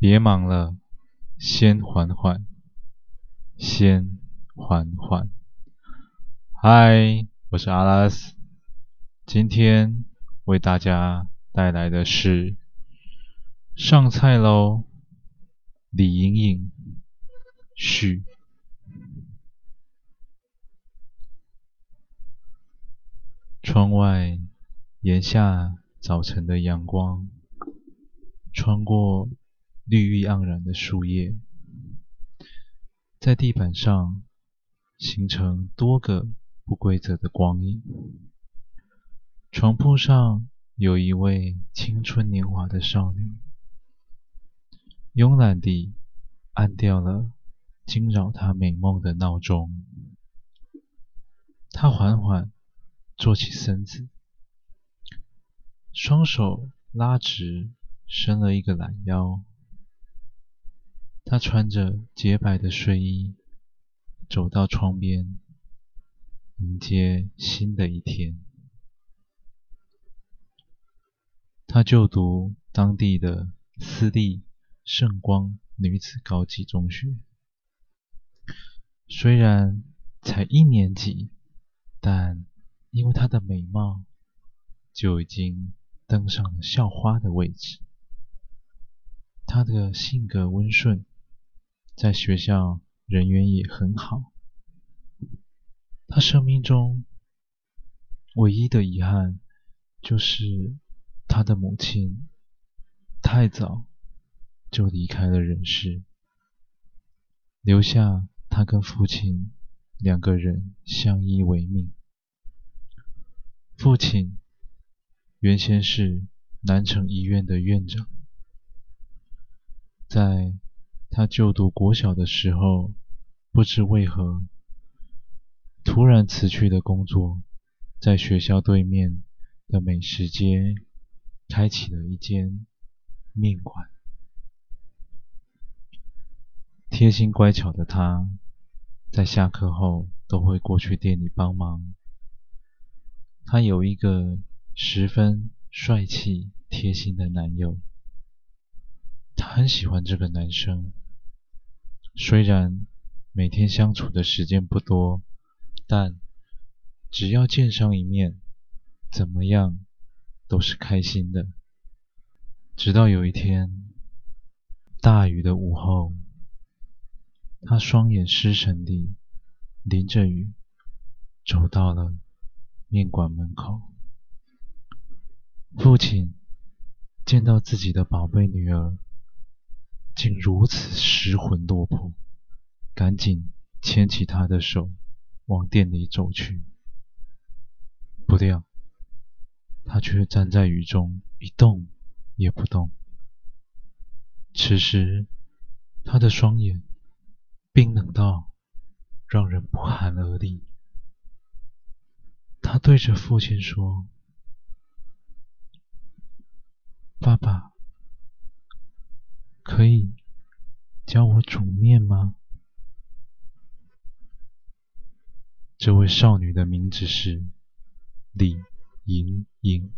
别忙了，先缓缓，先缓缓。嗨，我是阿拉斯，今天为大家带来的是上菜喽，李颖颖续。窗外炎夏早晨的阳光，穿过绿意盎然的树叶，在地板上形成多个不规则的光影。床铺上有一位青春年华的少女，慵懒地按掉了惊扰她美梦的闹钟。她缓缓。坐起身子，双手拉直，伸了一个懒腰。她穿着洁白的睡衣，走到窗边，迎接新的一天。她就读当地的私立圣光女子高级中学，虽然才一年级，但因为她的美貌，就已经登上了校花的位置。她的性格温顺，在学校人缘也很好。他生命中唯一的遗憾，就是他的母亲太早就离开了人世，留下他跟父亲两个人相依为命。父亲原先是南城医院的院长，在他就读国小的时候，不知为何突然辞去的工作，在学校对面的美食街开启了一间面馆。贴心乖巧的他，在下课后都会过去店里帮忙。他有一个十分帅气、贴心的男友，他很喜欢这个男生。虽然每天相处的时间不多，但只要见上一面，怎么样都是开心的。直到有一天，大雨的午后，他双眼失神地淋着雨走到了。面馆门口，父亲见到自己的宝贝女儿如此失魂落魄，赶紧牵起他的手往店里走去。不料，他却站在雨中一动也不动。此时，他的双眼冰冷到让人不寒而栗。他对着父亲说：“爸爸，可以教我煮面吗？”这位少女的名字是李莹莹。